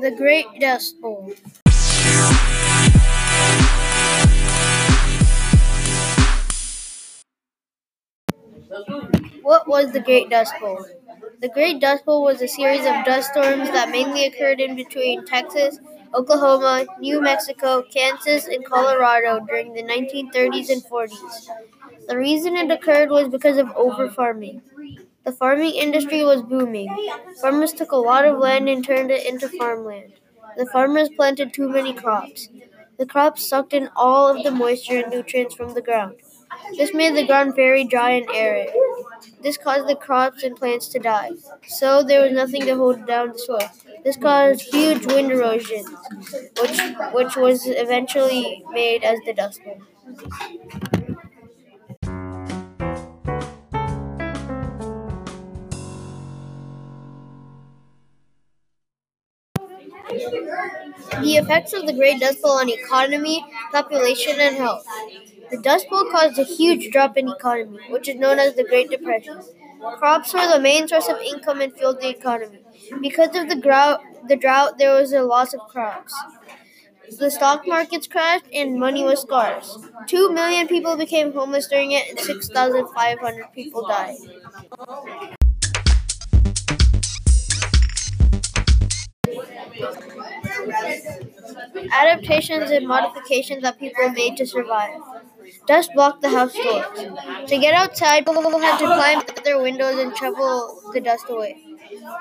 The Great Dust Bowl. What was the Great Dust Bowl? The Great Dust Bowl was a series of dust storms that mainly occurred in between Texas, Oklahoma, New Mexico, Kansas, and Colorado during the 1930s and 40s. The reason it occurred was because of overfarming. The farming industry was booming. Farmers took a lot of land and turned it into farmland. The farmers planted too many crops. The crops sucked in all of the moisture and nutrients from the ground. This made the ground very dry and arid. This caused the crops and plants to die, so there was nothing to hold down the soil. This caused huge wind erosion, which, which was eventually made as the Dust Bowl. The effects of the Great Dust Bowl on economy, population, and health. The Dust Bowl caused a huge drop in economy, which is known as the Great Depression. Crops were the main source of income and fueled the economy. Because of the drought, the drought, there was a loss of crops. The stock markets crashed and money was scarce. Two million people became homeless during it, and 6,500 people died. Adaptations and modifications that people made to survive. Dust blocked the house doors. To get outside, people had to climb their windows and shovel the dust away.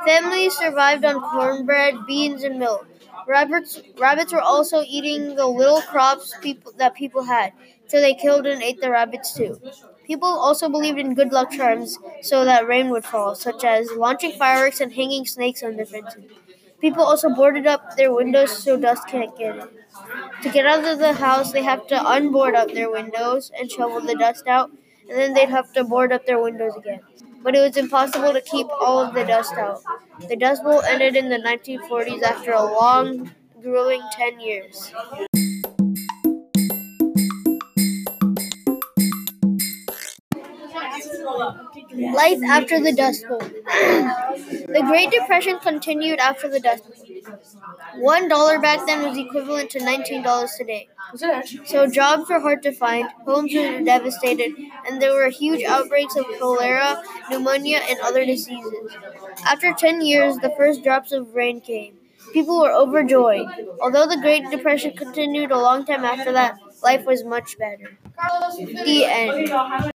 Families survived on cornbread, beans, and milk. Rabbits, rabbits were also eating the little crops people, that people had, so they killed and ate the rabbits too. People also believed in good luck charms so that rain would fall, such as launching fireworks and hanging snakes on their fences. People also boarded up their windows so dust can't get in. To get out of the house, they have to unboard up their windows and shovel the dust out, and then they'd have to board up their windows again. But it was impossible to keep all of the dust out. The Dust Bowl ended in the 1940s after a long, grueling 10 years. Life after the Dust Bowl. the Great Depression continued after the Dust Bowl. One dollar back then was equivalent to nineteen dollars today. So jobs were hard to find, homes were devastated, and there were huge outbreaks of cholera, pneumonia, and other diseases. After ten years, the first drops of rain came. People were overjoyed. Although the Great Depression continued a long time after that, life was much better. The end.